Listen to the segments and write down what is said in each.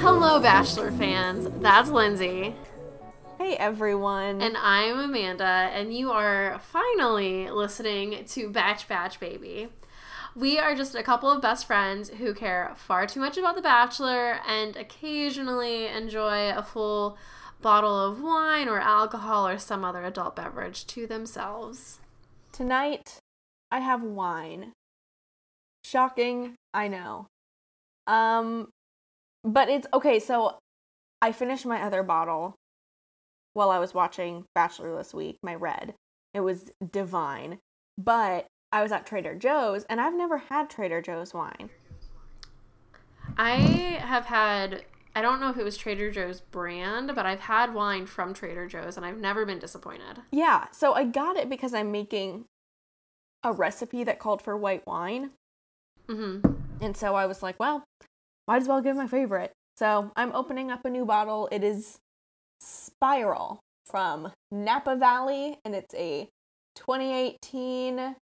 Hello, Bachelor fans. That's Lindsay. Hey everyone. And I'm Amanda, and you are finally listening to Batch Batch Baby. We are just a couple of best friends who care far too much about The Bachelor and occasionally enjoy a full bottle of wine or alcohol or some other adult beverage to themselves. Tonight, I have wine. Shocking, I know. Um, but it's okay. So, I finished my other bottle while I was watching Bachelor this week. My red, it was divine. But I was at Trader Joe's, and I've never had Trader Joe's wine. I have had I don't know if it was Trader Joe's brand, but I've had wine from Trader Joe's and I've never been disappointed. Yeah, so I got it because I'm making a recipe that called for white wine. Mm-hmm. And so I was like, well, might as well give my favorite. So I'm opening up a new bottle. It is Spiral from Napa Valley, and it's a 2018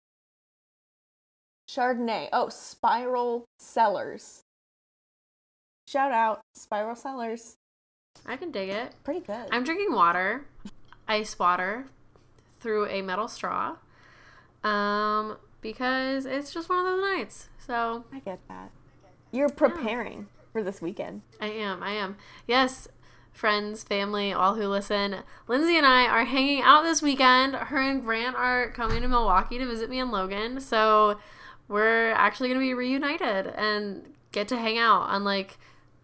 Chardonnay. Oh, Spiral Cellars. Shout out, Spiral Cellars. I can dig it. Pretty good. I'm drinking water, ice water, through a metal straw, um, because it's just one of those nights. So I get that. You're preparing yeah. for this weekend. I am. I am. Yes, friends, family, all who listen. Lindsay and I are hanging out this weekend. Her and Grant are coming to Milwaukee to visit me and Logan. So we're actually going to be reunited and get to hang out. Unlike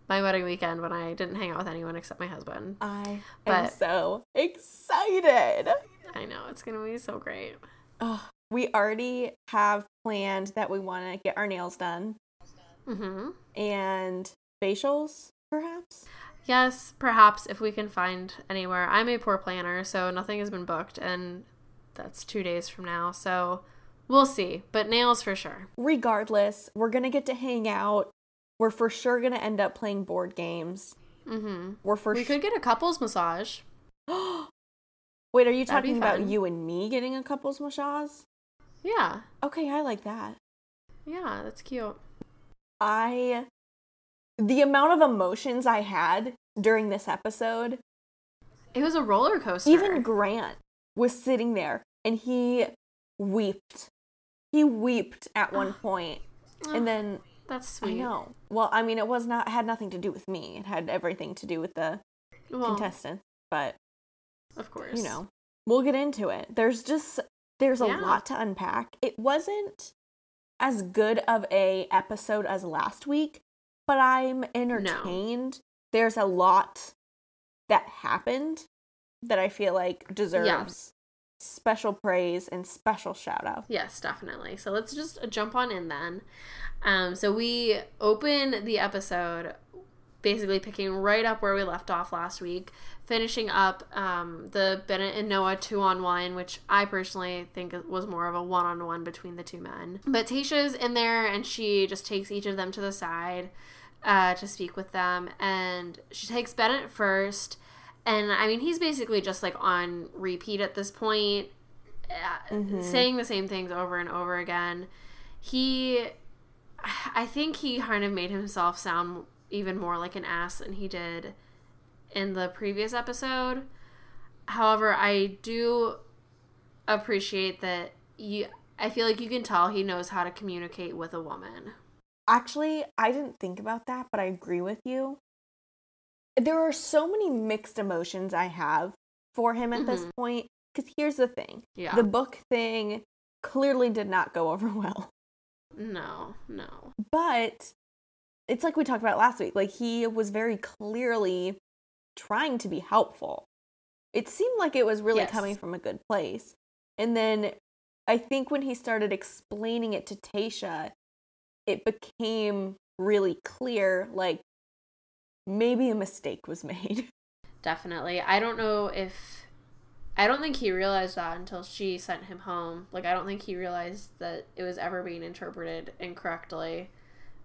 my wedding weekend when I didn't hang out with anyone except my husband. I but am so excited. I know it's gonna be so great. Oh, we already have planned that we want to get our nails done. Mm-hmm. And facials, perhaps. Yes, perhaps if we can find anywhere. I'm a poor planner, so nothing has been booked, and that's two days from now. So we'll see. But nails for sure. Regardless, we're gonna get to hang out we're for sure gonna end up playing board games. Mm-hmm. We're for we sh- could get a couples massage. Wait, are you That'd talking about you and me getting a couples massage? Yeah. Okay, I like that. Yeah, that's cute. I the amount of emotions I had during this episode. It was a roller coaster. Even Grant was sitting there and he wept. He wept at one point. and then that's sweet. I know. Well, I mean, it was not had nothing to do with me. It had everything to do with the well, contestant. But of course, you know, we'll get into it. There's just there's a yeah. lot to unpack. It wasn't as good of a episode as last week, but I'm entertained. No. There's a lot that happened that I feel like deserves. Special praise and special shout out. Yes, definitely. So let's just jump on in then. Um, so we open the episode basically picking right up where we left off last week, finishing up um, the Bennett and Noah two on one, which I personally think was more of a one on one between the two men. But Tayshia's in there and she just takes each of them to the side uh, to speak with them, and she takes Bennett first. And I mean, he's basically just like on repeat at this point, uh, mm-hmm. saying the same things over and over again. He I think he kind of made himself sound even more like an ass than he did in the previous episode. However, I do appreciate that you I feel like you can tell he knows how to communicate with a woman. Actually, I didn't think about that, but I agree with you. There are so many mixed emotions I have for him at mm-hmm. this point cuz here's the thing. Yeah. The book thing clearly did not go over well. No, no. But it's like we talked about last week. Like he was very clearly trying to be helpful. It seemed like it was really yes. coming from a good place. And then I think when he started explaining it to Tasha, it became really clear like maybe a mistake was made. Definitely. I don't know if I don't think he realized that until she sent him home. Like, I don't think he realized that it was ever being interpreted incorrectly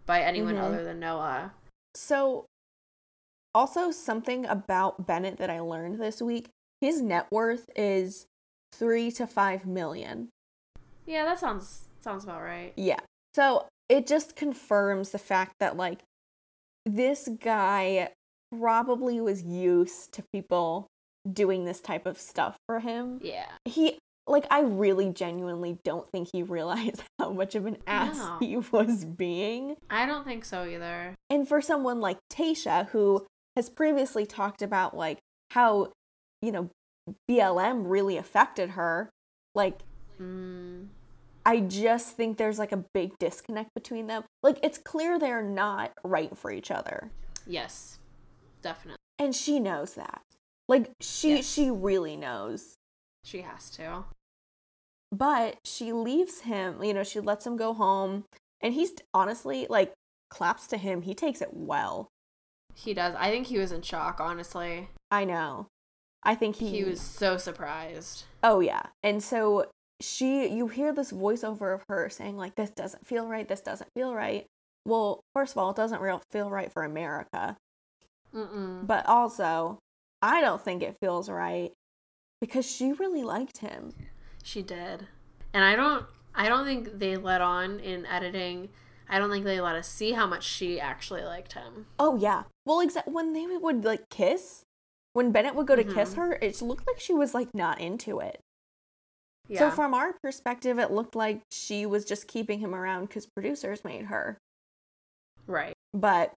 by anyone mm-hmm. other than Noah. So, also something about Bennett that I learned this week his net worth is three to five million. Yeah, that sounds sounds about right. Yeah. So it just confirms the fact that like this guy probably was used to people doing this type of stuff for him. Yeah. He like I really genuinely don't think he realized how much of an ass no. he was being. I don't think so either. And for someone like Tayshia who has previously talked about like how you know BLM really affected her, like mm. I just think there's like a big disconnect between them. Like it's clear they're not right for each other. Yes. Definitely. And she knows that. Like she yes. she really knows. She has to. But she leaves him, you know, she lets him go home and he's honestly like claps to him. He takes it well. He does. I think he was in shock, honestly. I know. I think he He was so surprised. Oh yeah. And so she you hear this voiceover of her saying like this doesn't feel right, this doesn't feel right. Well, first of all, it doesn't real feel right for America. Mm-mm. But also, I don't think it feels right because she really liked him. She did. And I don't I don't think they let on in editing. I don't think they let us see how much she actually liked him. Oh yeah. Well, exactly when they would like kiss, when Bennett would go to mm-hmm. kiss her, it looked like she was like not into it. Yeah. So from our perspective, it looked like she was just keeping him around because producers made her. Right. But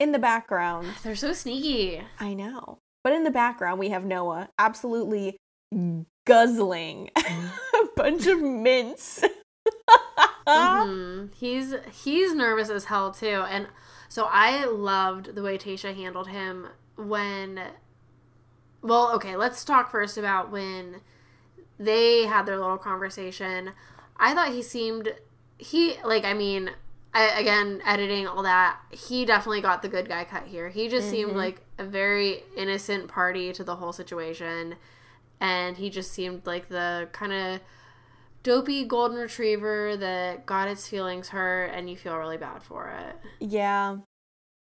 in the background, they're so sneaky. I know. But in the background, we have Noah absolutely guzzling a bunch of mints. mm-hmm. He's he's nervous as hell too, and so I loved the way Tayshia handled him when. Well, okay, let's talk first about when they had their little conversation. I thought he seemed he like I mean I, again editing all that he definitely got the good guy cut here. He just mm-hmm. seemed like a very innocent party to the whole situation and he just seemed like the kind of dopey golden retriever that got its feelings hurt and you feel really bad for it. Yeah.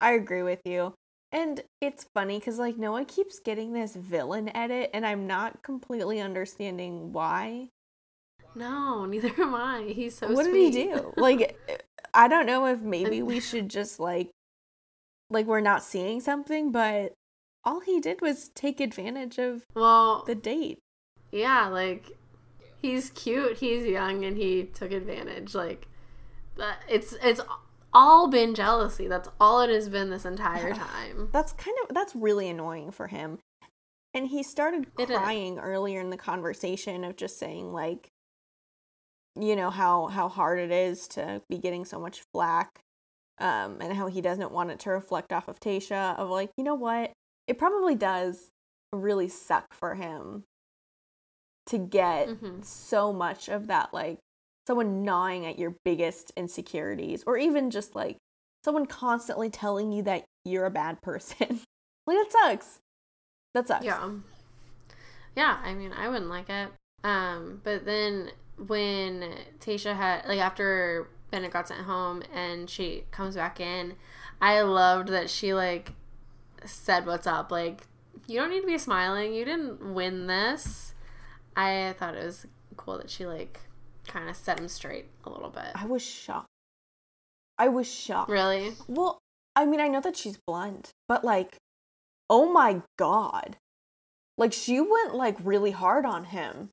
I agree with you. And it's funny because like Noah keeps getting this villain edit, and I'm not completely understanding why. No, neither am I. He's so. What sweet. did he do? Like, I don't know if maybe we should just like, like we're not seeing something, but all he did was take advantage of well the date. Yeah, like he's cute, he's young, and he took advantage. Like, uh, it's it's all been jealousy. That's all it has been this entire time. That's kind of that's really annoying for him. And he started crying earlier in the conversation of just saying like you know how how hard it is to be getting so much flack um and how he doesn't want it to reflect off of Tayshia of like, you know what? It probably does really suck for him to get mm-hmm. so much of that like someone gnawing at your biggest insecurities or even just like someone constantly telling you that you're a bad person. like that sucks. That sucks. Yeah. Yeah, I mean, I wouldn't like it. Um, but then when Tayshia had like after Bennett got sent home and she comes back in, I loved that she like said what's up. Like, you don't need to be smiling. You didn't win this. I thought it was cool that she like kind of set him straight a little bit. I was shocked. I was shocked. Really? Well, I mean, I know that she's blunt, but like, oh my god. Like, she went like really hard on him.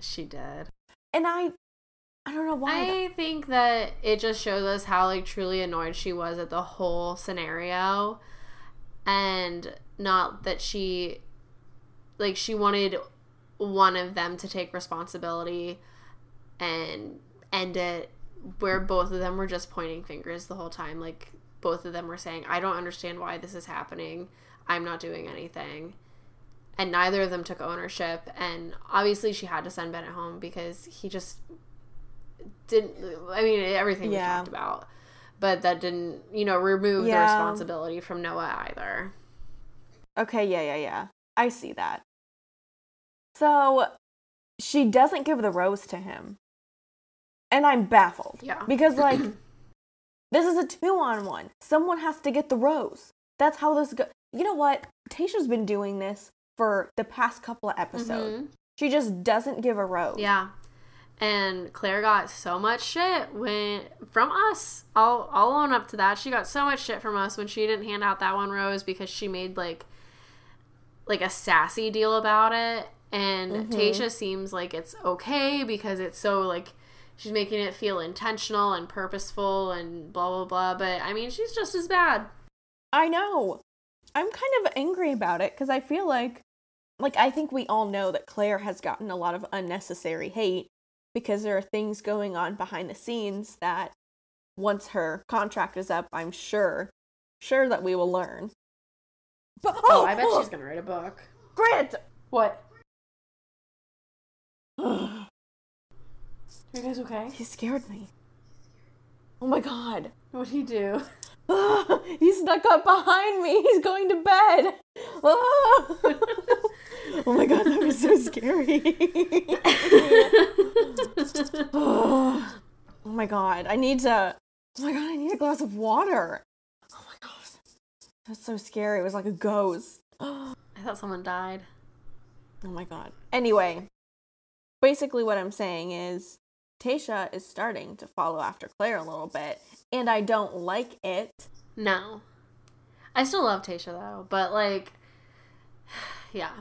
She did. And I, I don't know why. I think that it just shows us how like truly annoyed she was at the whole scenario. And not that she, like, she wanted one of them to take responsibility and end it where both of them were just pointing fingers the whole time. Like both of them were saying, I don't understand why this is happening. I'm not doing anything. And neither of them took ownership. And obviously, she had to send Bennett home because he just didn't. I mean, everything yeah. we talked about. But that didn't, you know, remove yeah. the responsibility from Noah either. Okay, yeah, yeah, yeah. I see that. So she doesn't give the rose to him and I'm baffled. Yeah. Because like this is a two on one. Someone has to get the rose. That's how this goes. You know what? Tayshia's been doing this for the past couple of episodes. Mm-hmm. She just doesn't give a rose. Yeah. and Clare got so much shit when from us. I'll I'll own up to that. She got so much shit from us when she didn't hand out that one rose because she made like like a sassy deal about it. And mm-hmm. Tayshia seems like it's okay because it's so like she's making it feel intentional and purposeful and blah blah blah. But I mean, she's just as bad. I know. I'm kind of angry about it because I feel like, like I think we all know that Clare has gotten a lot of unnecessary hate because there are things going on behind the scenes that once her contract is up, I'm sure, sure that we will learn. But oh, oh I bet oh, she's gonna write a book. Grant, what? Are you guys okay? He scared me. Oh my god. What'd he do? Ah, he snuck up behind me. He's going to bed. Ah. oh my god, that was so scary. oh my god, I need to. Oh my god, I need a glass of water. Oh my god, that's so scary. It was like a ghost. I thought someone died. Oh my god. Anyway, basically, what I'm saying is Tayshia is starting to follow after Clare a little bit, and I don't like it. No. I still love Tayshia though, but like yeah.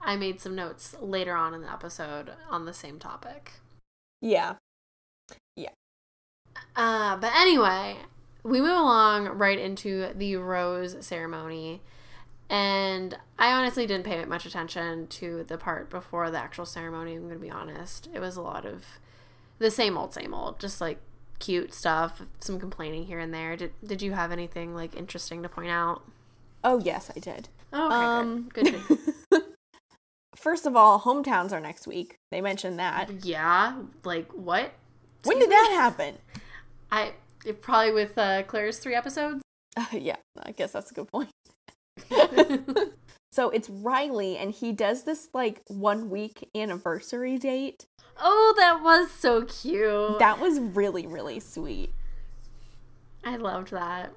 I made some notes later on in the episode on the same topic. Yeah. Yeah. Uh but anyway, we move along right into the rose ceremony. And I honestly didn't pay much attention to the part before the actual ceremony, I'm going to be honest. It was a lot of the same old, same old, just like cute stuff, some complaining here and there. Did Did you have anything like interesting to point out? Oh yes, I did. Oh, okay, um, good. good. First of all, hometowns are next week. They mentioned that. Yeah, like what? When did that happen? I probably with uh, Clare's three episodes. Uh, yeah, I guess that's a good point. so it's Riley, and he does this like one week anniversary date Oh, that was so cute. That was really, really sweet. I loved that.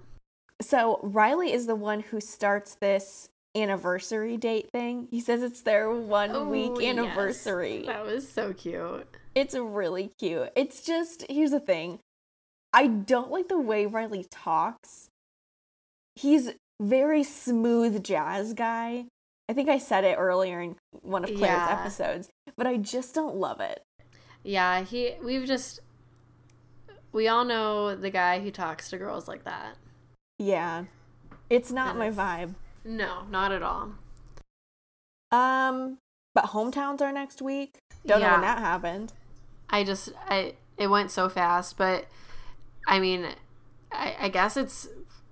So, Riley is the one who starts this anniversary date thing. He says it's their one oh, week anniversary. Yes. That was so cute. It's really cute. It's just, here's the thing I don't like the way Riley talks. He's very smooth jazz guy. I think I said it earlier in one of Clare's yeah. episodes, but I just don't love it. Yeah, he we've just we all know the guy who talks to girls like that. Yeah. It's not my vibe. No, not at all. Um but hometowns are next week. Don't yeah. know when that happened. I just I it went so fast, but I mean I, I guess it's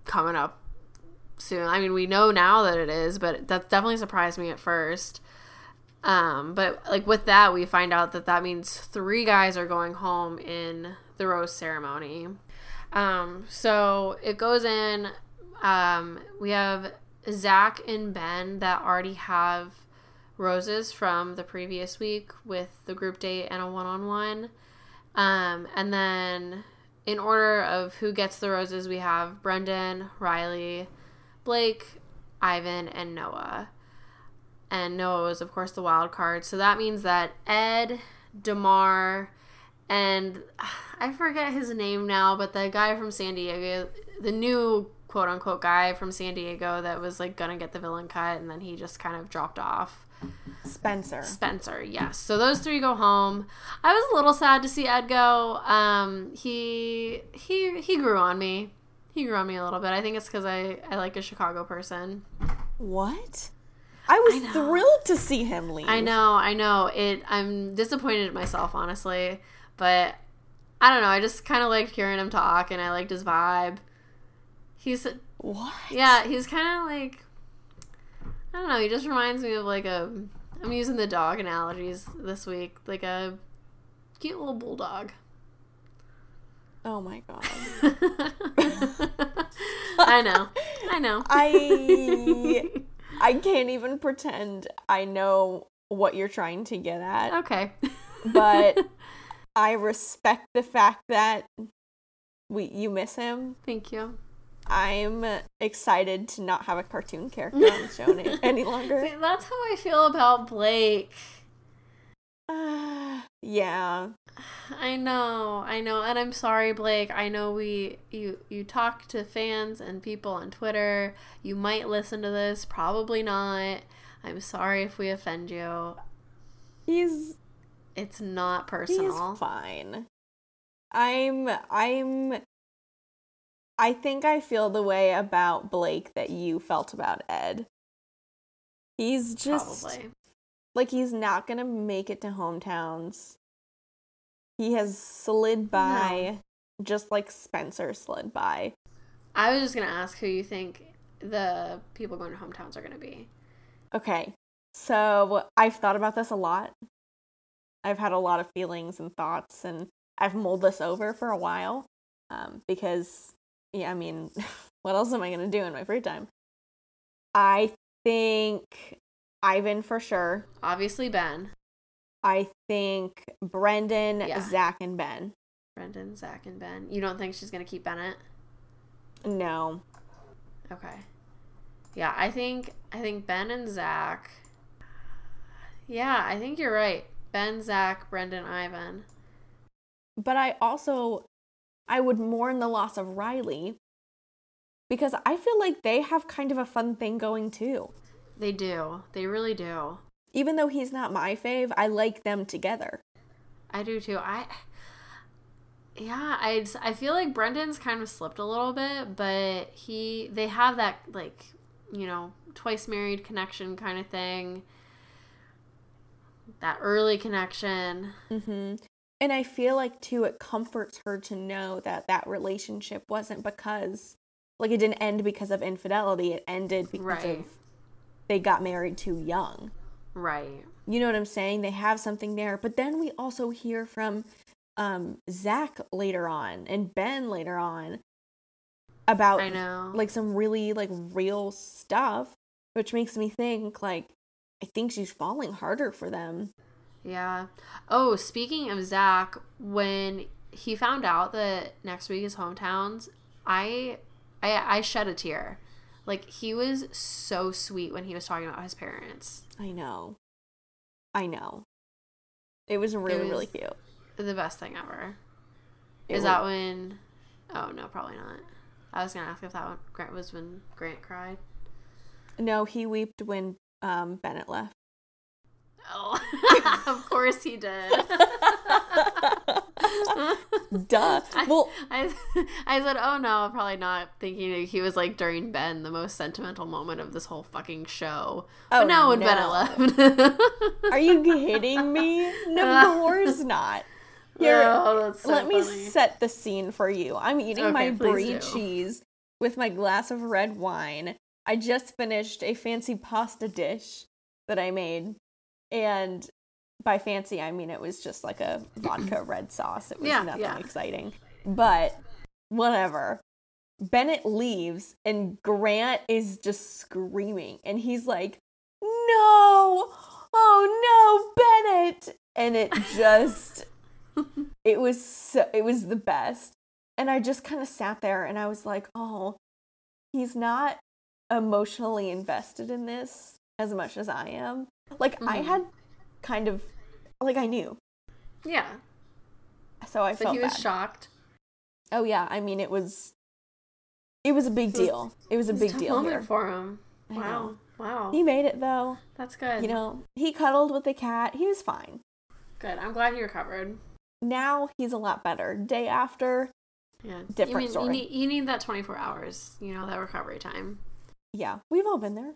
coming up soon. I mean, we know now that it is, but that definitely surprised me at first. Um, but like with that, we find out that that means three guys are going home in the rose ceremony. Um, so it goes in. Um, we have Zach and Ben that already have roses from the previous week with the group date and a one on one. And then in order of who gets the roses, we have Brendan, Riley, Blake, Ivan, and Noah and Noah was, of course, the wild card. So that means that Ed, Demar, and I forget his name now, but the guy from San Diego, the new quote unquote guy from San Diego that was like gonna get the villain cut, and then he just kind of dropped off. Spencer. Spencer, yes. So those three go home. I was a little sad to see Ed go. Um, he he he grew on me. He grew on me a little bit. I think it's because I I like a Chicago person. What? I was I thrilled to see him leave. I know, I know. It. I'm disappointed in myself, honestly, but I don't know. I just kind of liked hearing him talk, and I liked his vibe. He's what? Yeah, he's kind of like I don't know. He just reminds me of like a. I'm using the dog analogies this week, like a cute little bulldog. Oh my god. I know. I know. I I can't even pretend I know what you're trying to get at. Okay. but I respect the fact that we you miss him. Thank you. I'm excited to not have a cartoon character on the show any, any longer. See, that's how I feel about Blake. Uh, Yeah. I know, I know, and I'm sorry, Blake. I know we you you talk to fans and people on Twitter. You might listen to this, probably not. I'm sorry if we offend you. He's it's not personal. He's fine. I'm I'm I think I feel the way about Blake that you felt about Ed. He's just Probably. Like he's not to make it to hometowns. He has slid by no. just like Spencer slid by. I was just to ask who you think the people going to hometowns are to be. Okay. So, I've thought about this a lot. I've had a lot of feelings and thoughts and I've mulled this over for a while um, because yeah, I mean, what else am I to do in my free time? I think Ivan for sure. Obviously, Ben. I think Brendan, yeah. Zach, and Ben. Brendan, Zach, and Ben. You don't think she's going to keep Bennett? No. Okay. Yeah, I think I think Ben and Zach. Yeah, I think you're right. Ben, Zach, Brendan, Ivan. But I also I would mourn the loss of Riley because I feel like they have kind of a fun thing going too. They do. They really do. Even though he's not my fave, I like them together. I do too. I yeah, I I feel like Brendan's kind of slipped a little bit, but he they have that like, you know, twice married connection kind of thing. That early connection. hmm And I feel like too it comforts her to know that that relationship wasn't because like it didn't end because of infidelity, it ended because right. of they got married too young. Right. You know what I'm saying? They have something there. But then we also hear from um, Zach later on and Ben later on about I know. like some really like real stuff, which makes me think like I think she's falling harder for them. Yeah. Oh, speaking of Zach, when he found out that next week is hometowns, I I I shed a tear like he was so sweet when he was talking about his parents. I know. I know. It was really it was really cute. The best thing ever. It Is was... that when? Oh no, probably not. I was gonna ask if that one Grant was when Grant cried. No, he wept when um, Bennett left. Oh, of course he did. Duh. Well, I, I, said, oh no, probably not, thinking he was like during Ben, the most sentimental moment of this whole fucking show. Oh, but now when no. Bennett left. Are you kidding me? No, of course not. Here, oh, so let funny. me set the scene for you. I'm eating okay, my brie do. cheese with my glass of red wine. I just finished a fancy pasta dish that I made and by fancy, I mean it was just like a vodka red sauce. It was yeah, nothing yeah. exciting. But whatever. Bennett leaves and Grant is just screaming and he's like, "No! Oh no, Bennett!" And it just it was so, it was the best. And I just kind of sat there and I was like, "Oh, he's not emotionally invested in this as much as I am." Like mm-hmm. I had kind of like I knew. Yeah. So I but felt he was bad. shocked. Oh yeah, I mean it was it was a big deal. It was a big deal moment here. for him. Wow. Wow. He made it though. That's good. You know, he cuddled with the cat. He was fine. Good. I'm glad he recovered. Now he's a lot better. Day after, yeah, different you mean, story. You need, you need that 24 hours. You know that recovery time. Yeah, we've all been there.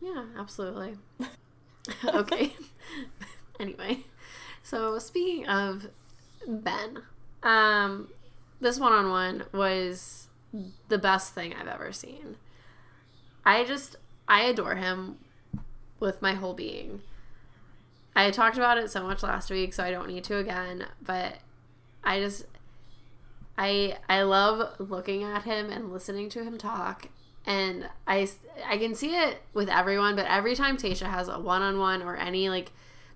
Yeah, absolutely. okay. Anyway, so speaking of Ben, um, this one on one was the best thing I've ever seen. I just I adore him with my whole being. I talked about it so much last week, so I don't need to again, but I just I I love looking at him and listening to him talk and I I can see it with everyone, but every time Tayshia has a one on one or any like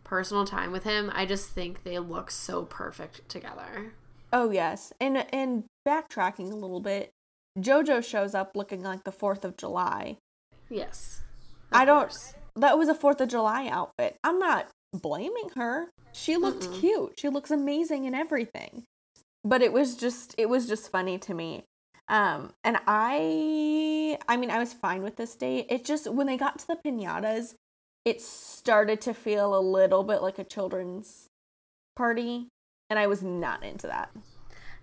personal time with him, I just think they look so perfect together. Oh yes, and and backtracking a little bit, JoJo shows up looking like the Fourth of July. Yes, of I don't. Course. That was a Fourth of July outfit. I'm not blaming her. She looked Mm-mm. cute. She looks amazing in everything. But it was just it was just funny to me. Um and I I mean I was fine with this date. It just when they got to the piñatas, it started to feel a little bit like a children's party and I was not into that.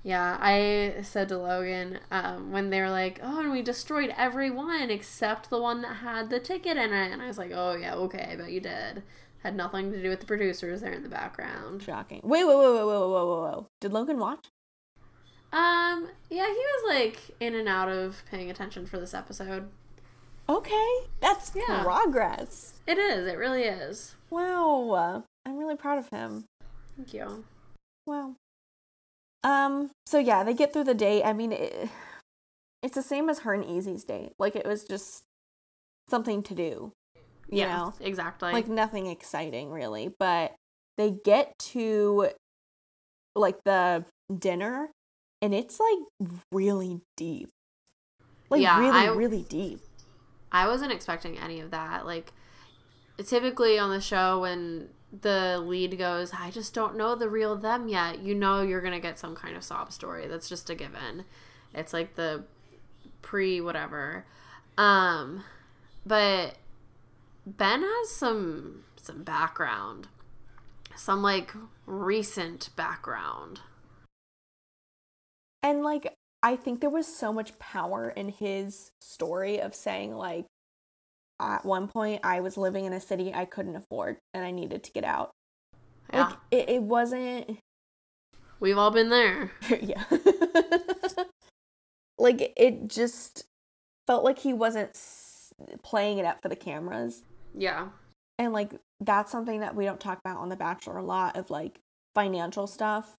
Yeah, I said to Logan um, when they were like, "Oh, and we destroyed every one except the one that had the ticket in it," and I was like, "Oh yeah, okay, I bet you did." Had nothing to do with the producers there in the background. Shocking. Wait, wait, wait, wait, wait, wait, wait, wait. Did Logan watch? Um, yeah, he was like in and out of paying attention for this episode. Okay, that's yeah. progress. It is. It really is. Wow, I'm really proud of him. Thank you. Wow. Um, so yeah, they get through the day. I mean, it, it's the same as her and Eazy's date. Like it was just something to do. You yeah, know? exactly. Like nothing exciting really, but they get to like the dinner and it's like really deep. Like yeah, really I, really deep. I wasn't expecting any of that. Like typically on the show when the lead goes, I just don't know the real them yet, you know you're going to get some kind of sob story. That's just a given. It's like the pre whatever. Um but Ben has some some background. Some like recent background. And like I think there was so much power in his story of saying like at one point I was living in a city I couldn't afford and I needed to get out. Yeah. Like it, it wasn't We've all been there. yeah. like it just felt like he wasn't playing it up for the cameras. Yeah. And like that's something that we don't talk about on The Bachelor a lot of like financial stuff.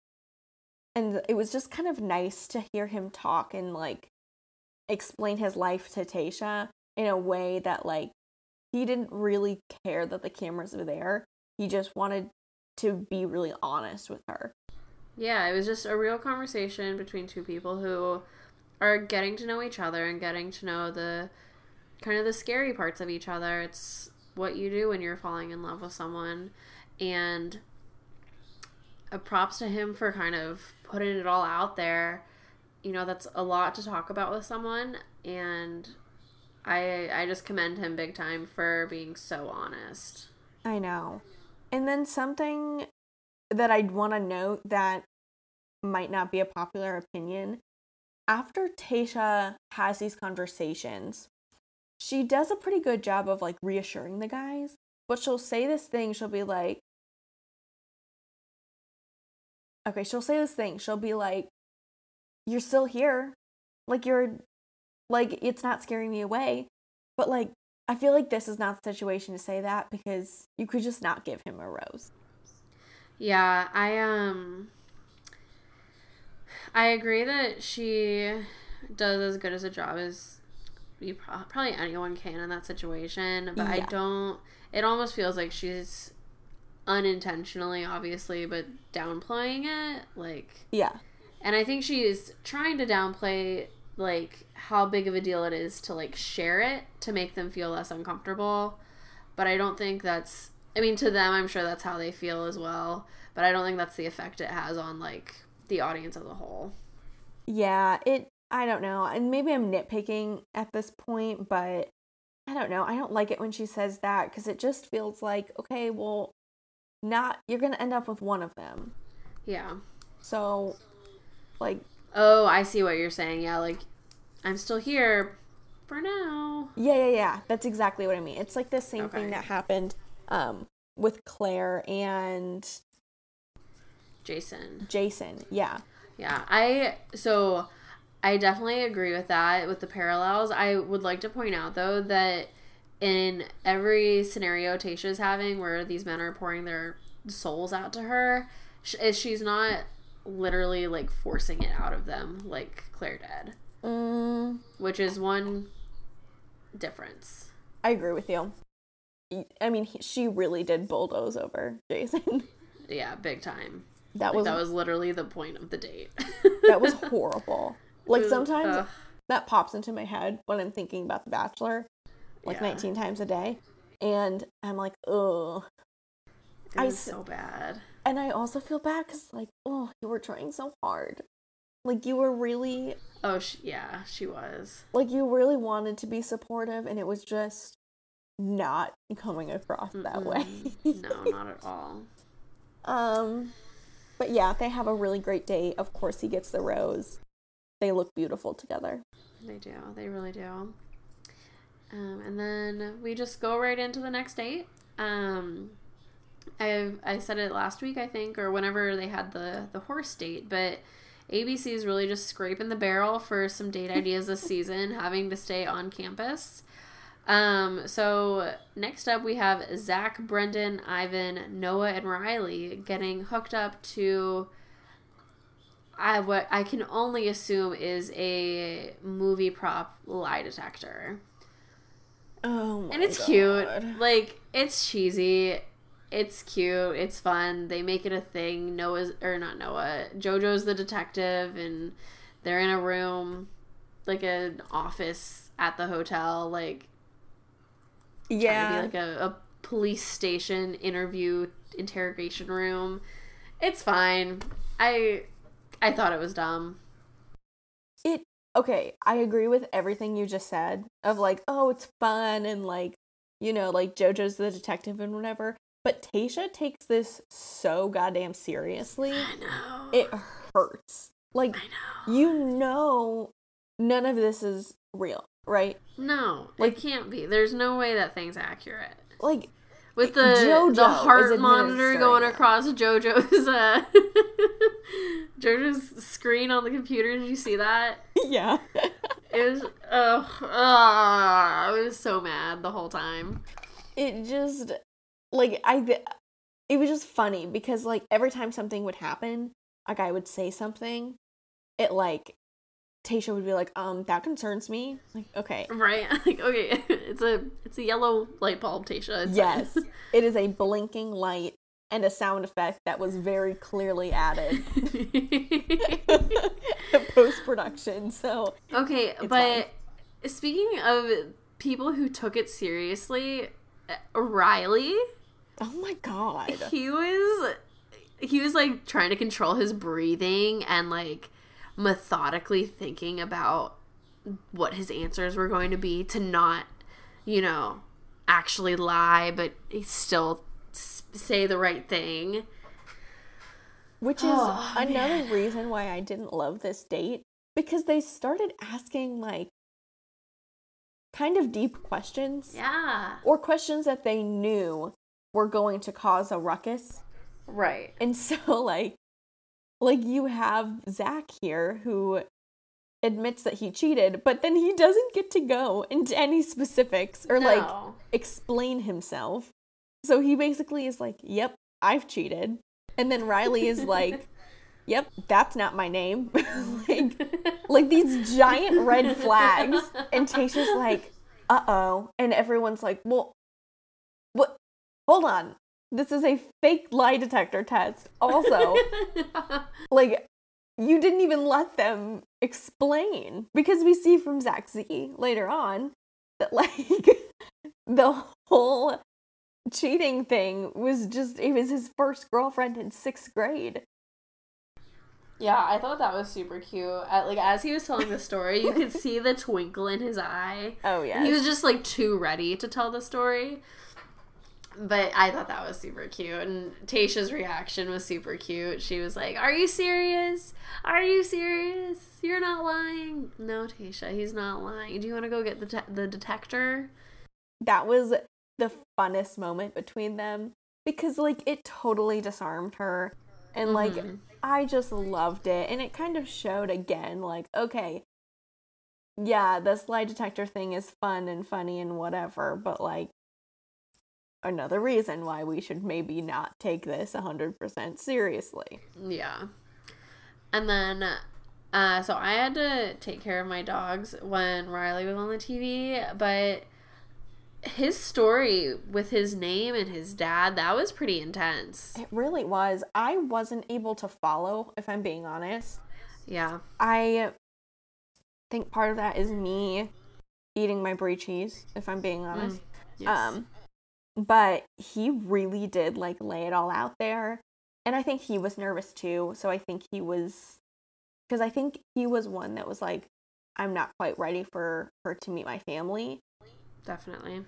And it was just kind of nice to hear him talk and like explain his life to Tayshia in a way that like he didn't really care that the cameras were there. He just wanted to be really honest with her. Yeah, it was just a real conversation between two people who are getting to know each other and getting to know the kind of the scary parts of each other. It's what you do when you're falling in love with someone and props to him for kind of putting it all out there. You know, that's a lot to talk about with someone and I I just commend him big time for being so honest. I know. And then something that I'd want to note that might not be a popular opinion. After Tayshia has these conversations, she does a pretty good job of like reassuring the guys, but she'll say this thing, she'll be like Okay, she'll say this thing. She'll be like you're still here. Like you're like, it's not scaring me away. But, like, I feel like this is not the situation to say that because you could just not give him a rose. Yeah, I, um, I agree that she does as good as a job as you probably anyone can in that situation, but yeah. I don't. It almost feels like she's unintentionally, obviously, but downplaying it. Like, yeah. And I think she's trying to downplay like how big of a deal it is to like share it to make them feel less uncomfortable. But I don't think that's I mean to them I'm sure that's how they feel as well, but I don't think that's the effect it has on like the audience as a whole. Yeah, it I don't know. And maybe I'm nitpicking at this point, but I don't know. I don't like it when she says that cuz it just feels like okay, well not you're to end up with one of them. Yeah. So like Oh, I see what you're saying. Yeah, like I'm still here for now. Yeah, yeah, yeah. That's exactly what I mean. It's like the same okay. thing that happened um with Clare and Jason. Jason, yeah. Yeah. I so I definitely agree with that with the parallels. I would like to point out though that in every scenario Tayshia's having where these men are pouring their souls out to her, she's not literally like forcing it out of them like Clare did. Mm. Which is one difference. I agree with you. I mean, he, she really did bulldoze over Jason. Yeah, big time. That like, was that was literally the point of the date. that was horrible. Like sometimes that pops into my head when I'm thinking about The Bachelor, like yeah. 19 times a day, and I'm like, oh, It I, was so bad. And I also feel bad because, like, oh, you were trying so hard. Like, you were really. Oh, she, yeah, she was. Like, you really wanted to be supportive, and it was just not coming across Mm-mm. that way. no, not at all. Um, but yeah, they have a really great date. Of course, he gets the rose. They look beautiful together. They do. They really do. Um, and then we just go right into the next date. Um, I I said it last week, I think, or whenever they had the the horse date, but ABC is really just scraping the barrel for some date ideas this season, having to stay on campus. Um, so next up we have Zach, Brendan, Ivan, Noah, and Riley getting hooked up to I what I can only assume is a movie prop lie detector. Oh And it's God. cute. Like it's cheesy. It's cute. It's fun. They make it a thing. Noah's or not Noah. JoJo's the detective and they're in a room like an office at the hotel like yeah like a, a police station interview interrogation room. It's fine. I I thought it was dumb. Okay, I agree with everything you just said of like, oh, it's fun and like, you know, like JoJo's the detective and whatever. But Tayshia takes this so goddamn seriously. I know. It hurts. Like I know. you know none of this is real, right? No, like, it can't be. There's no way that thing's accurate. Like with the JoJo the heart monitor going across JoJo's uh JoJo's screen on the computer. Did you see that? Yeah. it was oh, oh I was so mad the whole time. It just like I it was just funny because like every time something would happen, a guy would say something, it like Tayshia would be like, um, that concerns me. Like, okay. Right. Like, okay. It's a it's a yellow light bulb, Tayshia. It's yes. it is a blinking light and a sound effect that was very clearly added post production. So Okay, but fine. speaking of people who took it seriously, Riley. Oh my god. He was he was like trying to control his breathing and like methodically thinking about what his answers were going to be to not, you know, actually lie, but still say the right thing. Which is oh, another man. reason why I didn't love this date because they started asking like kind of deep questions. Yeah. Or questions that they knew were going to cause a ruckus. Right. And so like like you have Zach here who admits that he cheated, but then he doesn't get to go into any specifics or no. like explain himself. So he basically is like, "Yep, I've cheated." And then Riley is like, "Yep, that's not my name." like like these giant red flags and Tayshia's like, "Uh-oh." And everyone's like, "Well, what Hold on this is a fake lie detector test. Also, like, you didn't even let them explain because we see from Zach Z later on that, like, the whole cheating thing was just, it was his first girlfriend in sixth grade. Yeah, I thought that was super cute. Uh, like as he was telling the story, you could see the twinkle in his eye. Oh yeah. He was just like too ready to tell the story but I thought that was super cute. And Tayshia's reaction was super cute. She was like, Are you serious? Are you serious? You're not lying. No, Tayshia, he's not lying. Do you want to go get the, te- the detector? That was the funnest moment between them because, like, it totally disarmed her. And, mm-hmm. like, I just loved it. And it kind of showed again, like, okay, yeah, this lie detector thing is fun and funny and whatever, but, like, another reason why we should maybe not take this 100% seriously. Yeah. And then uh, so I had to take care of my dogs when Riley was on the TV, but his story with his name and his dad, that was pretty intense. It really was. I wasn't able to follow, if I'm being honest. Yeah. I think part of that is me eating my brie cheese, if I'm being honest. Mm, yes. Um but he really did like lay it all out there. And I think he was nervous too. So I think he was because I think he was one that was like, I'm not quite ready for her to meet my family. Definitely.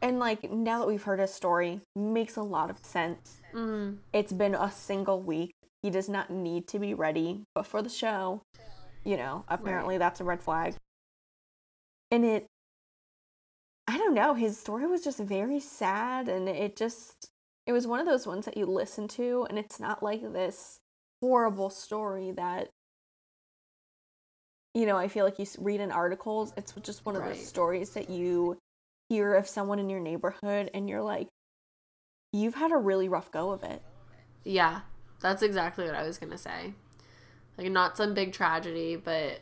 And like now that we've heard his story, makes a lot of sense. Mm-hmm. It's been a single week. He does not need to be ready, but for the show, you know, apparently right. that's a red flag. And it I don't know, his story was just very sad and it just it was one of those ones that you listen to and it's not like this horrible story that you know, I feel like you read in articles, it's just one of right. those stories that you hear of someone in your neighborhood and you're like you've had a really rough go of it. Yeah. That's exactly what I was going to say. Like not some big tragedy, but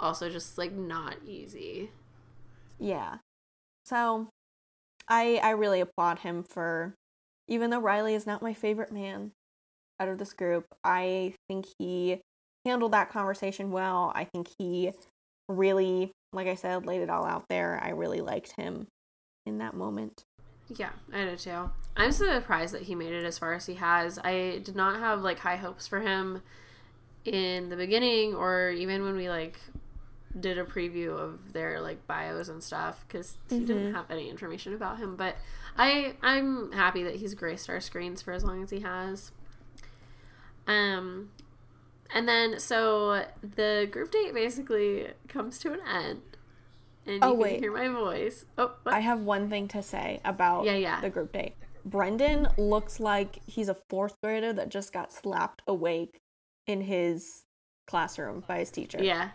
also just like not easy. Yeah. So I I really applaud him for even though Riley is not my favorite man out of this group, I think he handled that conversation well. I think he really, like I said, laid it all out there. I really liked him in that moment. Yeah, I did too. I'm surprised that he made it as far as he has. I did not have like high hopes for him in the beginning or even when we like did a preview of their like bios and stuff because mm-hmm. he didn't mm-hmm. have any information about him. But I I'm happy that he's graced our screens for as long as he has. Um, and then so the group date basically comes to an end. And oh, you wait. can hear my voice. Oh, what? I have one thing to say about yeah, yeah. the group date. Brendan looks like he's a fourth grader that just got slapped awake in his classroom by his teacher. Yeah.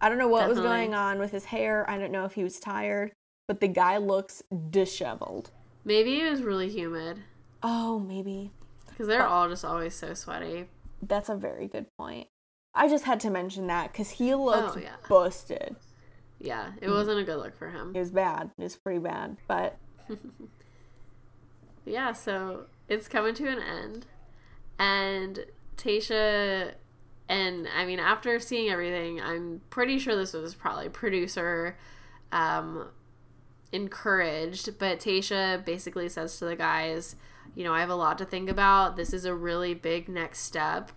I don't know what Definitely. was going on with his hair. I don't know if he was tired, but the guy looks disheveled. Maybe it was really humid. Oh, maybe. Because they're but, all just always so sweaty. That's a very good point. I just had to mention that because he oh, looked oh, yeah. busted. Yeah, it wasn't a good look for him. It was bad. It was pretty bad. But yeah, so it's coming to an end. And Tayshia and I mean after seeing everything, I'm pretty sure this was probably producer um encouraged, but Tayshia basically says to the guys, you know, I have a lot to think about. This is a really big next step.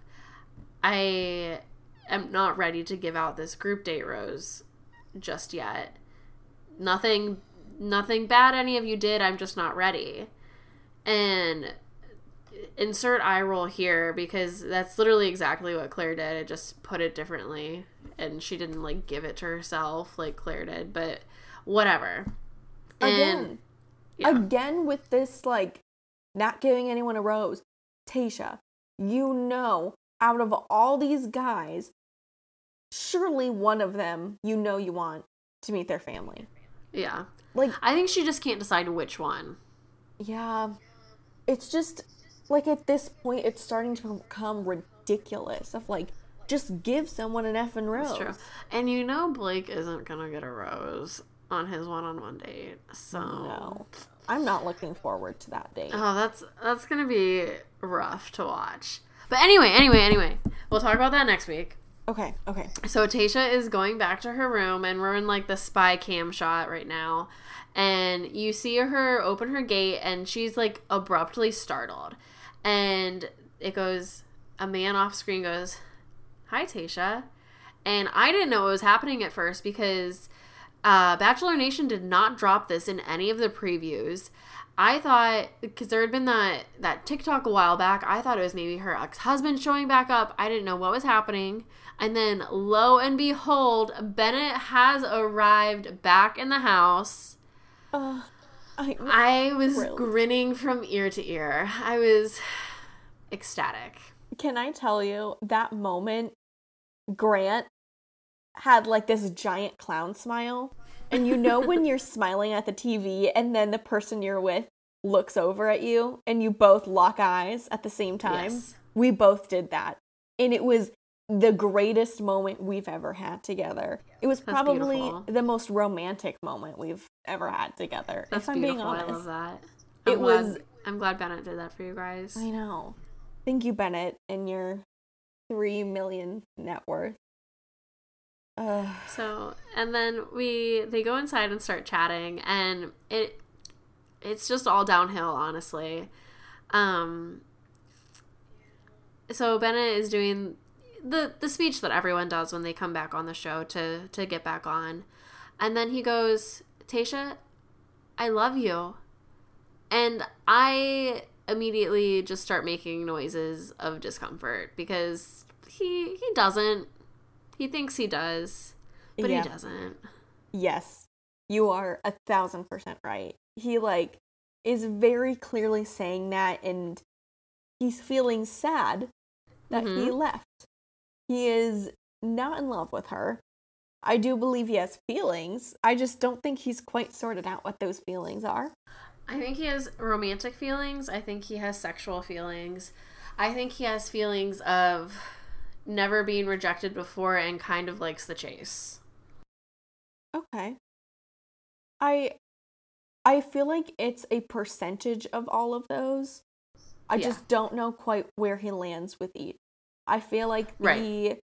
I am not ready to give out this group date rose just yet. Nothing nothing bad any of you did. I'm just not ready. And insert eye roll here because that's literally exactly what Clare did. I just put it differently and she didn't like give it to herself like Clare did, but whatever. Again. Yeah. Again with this like not giving anyone a rose. Tayshia, you know, out of all these guys, surely one of them you know you want to meet their family. Yeah. Like I think she just can't decide which one. Yeah. It's just like at this point it's starting to become ridiculous of like just give someone an effing rose. And you know Blake isn't gonna get a rose on his one-on-one date. So no. I'm not looking forward to that date. Oh, that's that's gonna be rough to watch. But anyway, anyway, anyway, we'll talk about that next week. Okay, okay. So Tayshia is going back to her room, and we're in like the spy cam shot right now. And you see her open her gate, and she's like abruptly startled. And it goes, a man off screen goes, Hi, Tayshia," And I didn't know what was happening at first because uh, Bachelor Nation did not drop this in any of the previews. I thought because there had been that that TikTok a while back, I thought it was maybe her ex husband showing back up. I didn't know what was happening, and then lo and behold, Bennett has arrived back in the house. I, I was thrilled. grinning from ear to ear. I was ecstatic. Can I tell you that moment? Grant had like this giant clown smile and you know when you're smiling at the TV and then the person you're with looks over at you and you both lock eyes at the same time? Yes. We both did that. And it was the greatest moment we've ever had together. It was That's probably beautiful. the most romantic moment we've ever had together. That's if I'm beautiful. being honest. I love that. I'm it glad, was I'm glad Bennett did that for you guys. I know. Thank you, Bennett, and your three million net worth. So, and then we they go inside and start chatting, and it it's just all downhill, honestly. Um, so Bennett is doing the the speech that everyone does when they come back on the show to to get back on, and then he goes, "Tayshia, I love you," and I immediately just start making noises of discomfort because he he doesn't. He thinks he does, but yeah. he doesn't. Yes, you are a thousand percent right. He like is very clearly saying that, and he's feeling sad that mm-hmm. he left. He is not in love with her. I do believe he has feelings. I just don't think he's quite sorted out what those feelings are. I think he has romantic feelings. I think he has sexual feelings. I think he has feelings of never being rejected before and kind of likes the chase. Okay. I I feel like it's a percentage of all of those. I yeah. just don't know quite where he lands with each. I feel like right. the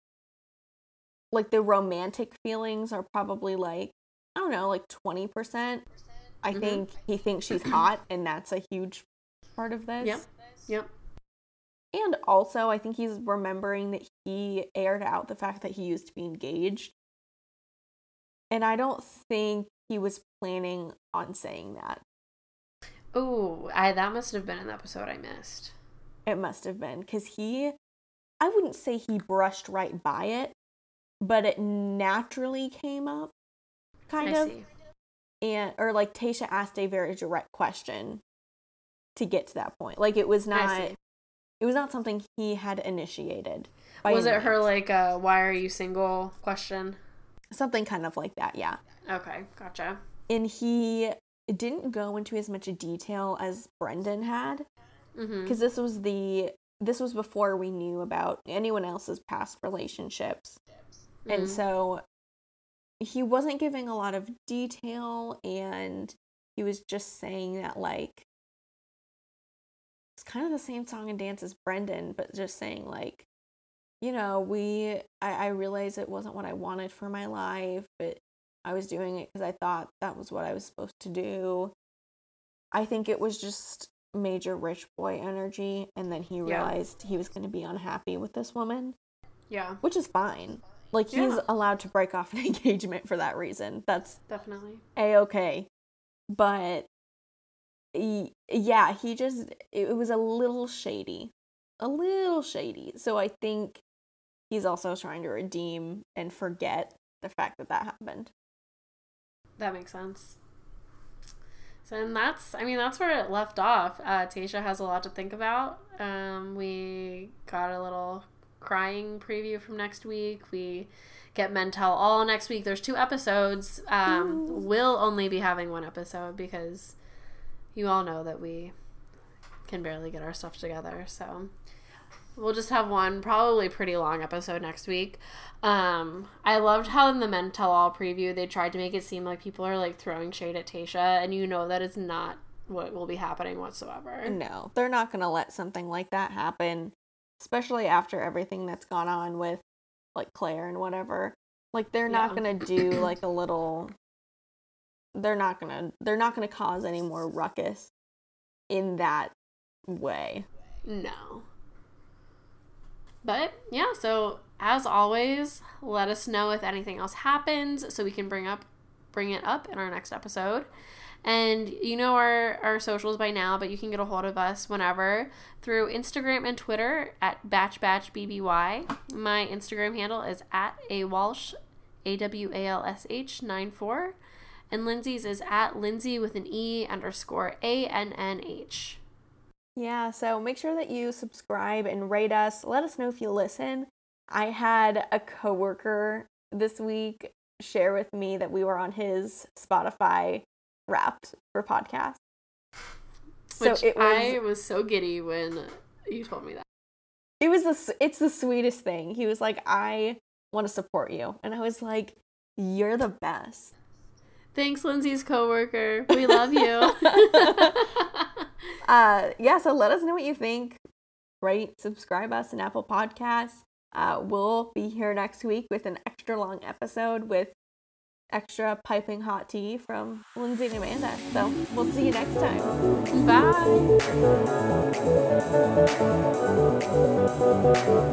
like the romantic feelings are probably like I don't know, like 20%. I mm-hmm. think he thinks she's hot and that's a huge part of this. Yep. Yep. And also, I think he's remembering that he aired out the fact that he used to be engaged. And I don't think he was planning on saying that. Oh, I that must have been an episode I missed. It must have been cuz he I wouldn't say he brushed right by it, but it naturally came up kind I of. See. And or like Tayshia asked a very direct question to get to that point. Like it was not it was not something he had initiated. Was it her like uh why are you single question? Something kind of like that, yeah. Okay, gotcha. And he didn't go into as much detail as Brendan had. Because mm-hmm. this was the this was before we knew about anyone else's past relationships. Mm-hmm. And so he wasn't giving a lot of detail and he was just saying that like it's kind of the same song and dance as Brendan, but just saying like, you know, we I, I realized it wasn't what I wanted for my life, but I was doing it because I thought that was what I was supposed to do. I think it was just major rich boy energy, and then he realized yeah. he was going to be unhappy with this woman. Yeah. Which is fine. Like, he's yeah. allowed to break off an engagement for that reason. That's definitely a okay. But he, yeah, he just, it was a little shady. A little shady. So I think he's also trying to redeem and forget the fact that that happened. That makes sense. So, and that's, I mean, that's where it left off. Uh, Tayshia has a lot to think about. Um, we got a little crying preview from next week. We get Men Tell All next week. There's two episodes. Um, we'll only be having one episode because you all know that we can barely get our stuff together. So we'll just have one probably pretty long episode next week. Um, I loved how in the Men Tell All preview they tried to make it seem like people are like throwing shade at Tayshia, and you know that is not what will be happening whatsoever. No, they're not going to let something like that happen, especially after everything that's gone on with like Clare and whatever. Like they're yeah. not going to do like a little they're not going to they're not going to cause any more ruckus in that way. No. But yeah, so as always, let us know if anything else happens so we can bring up bring it up in our next episode. And you know our, our socials by now, but you can get a hold of us whenever through Instagram and Twitter at BatchBatchBBY. My Instagram handle is at A Walsh, A W A L S H 94. And Lindsay's is at Lindsay with an E underscore A N N H. Yeah, so make sure that you subscribe and rate us. Let us know if you listen. I had a coworker this week share with me that we were on his Spotify wrapped for podcast. So Which it was, I was so giddy when you told me that. It was the it's the sweetest thing. He was like, "I want to support you," and I was like, "You're the best." Thanks, Lindsay's coworker. We love you. uh, yeah, so let us know what you think. Rate, subscribe us on Apple Podcasts. Uh, we'll be here next week with an extra long episode with extra piping hot tea from Lindsay and Amanda. So we'll see you next time. Bye.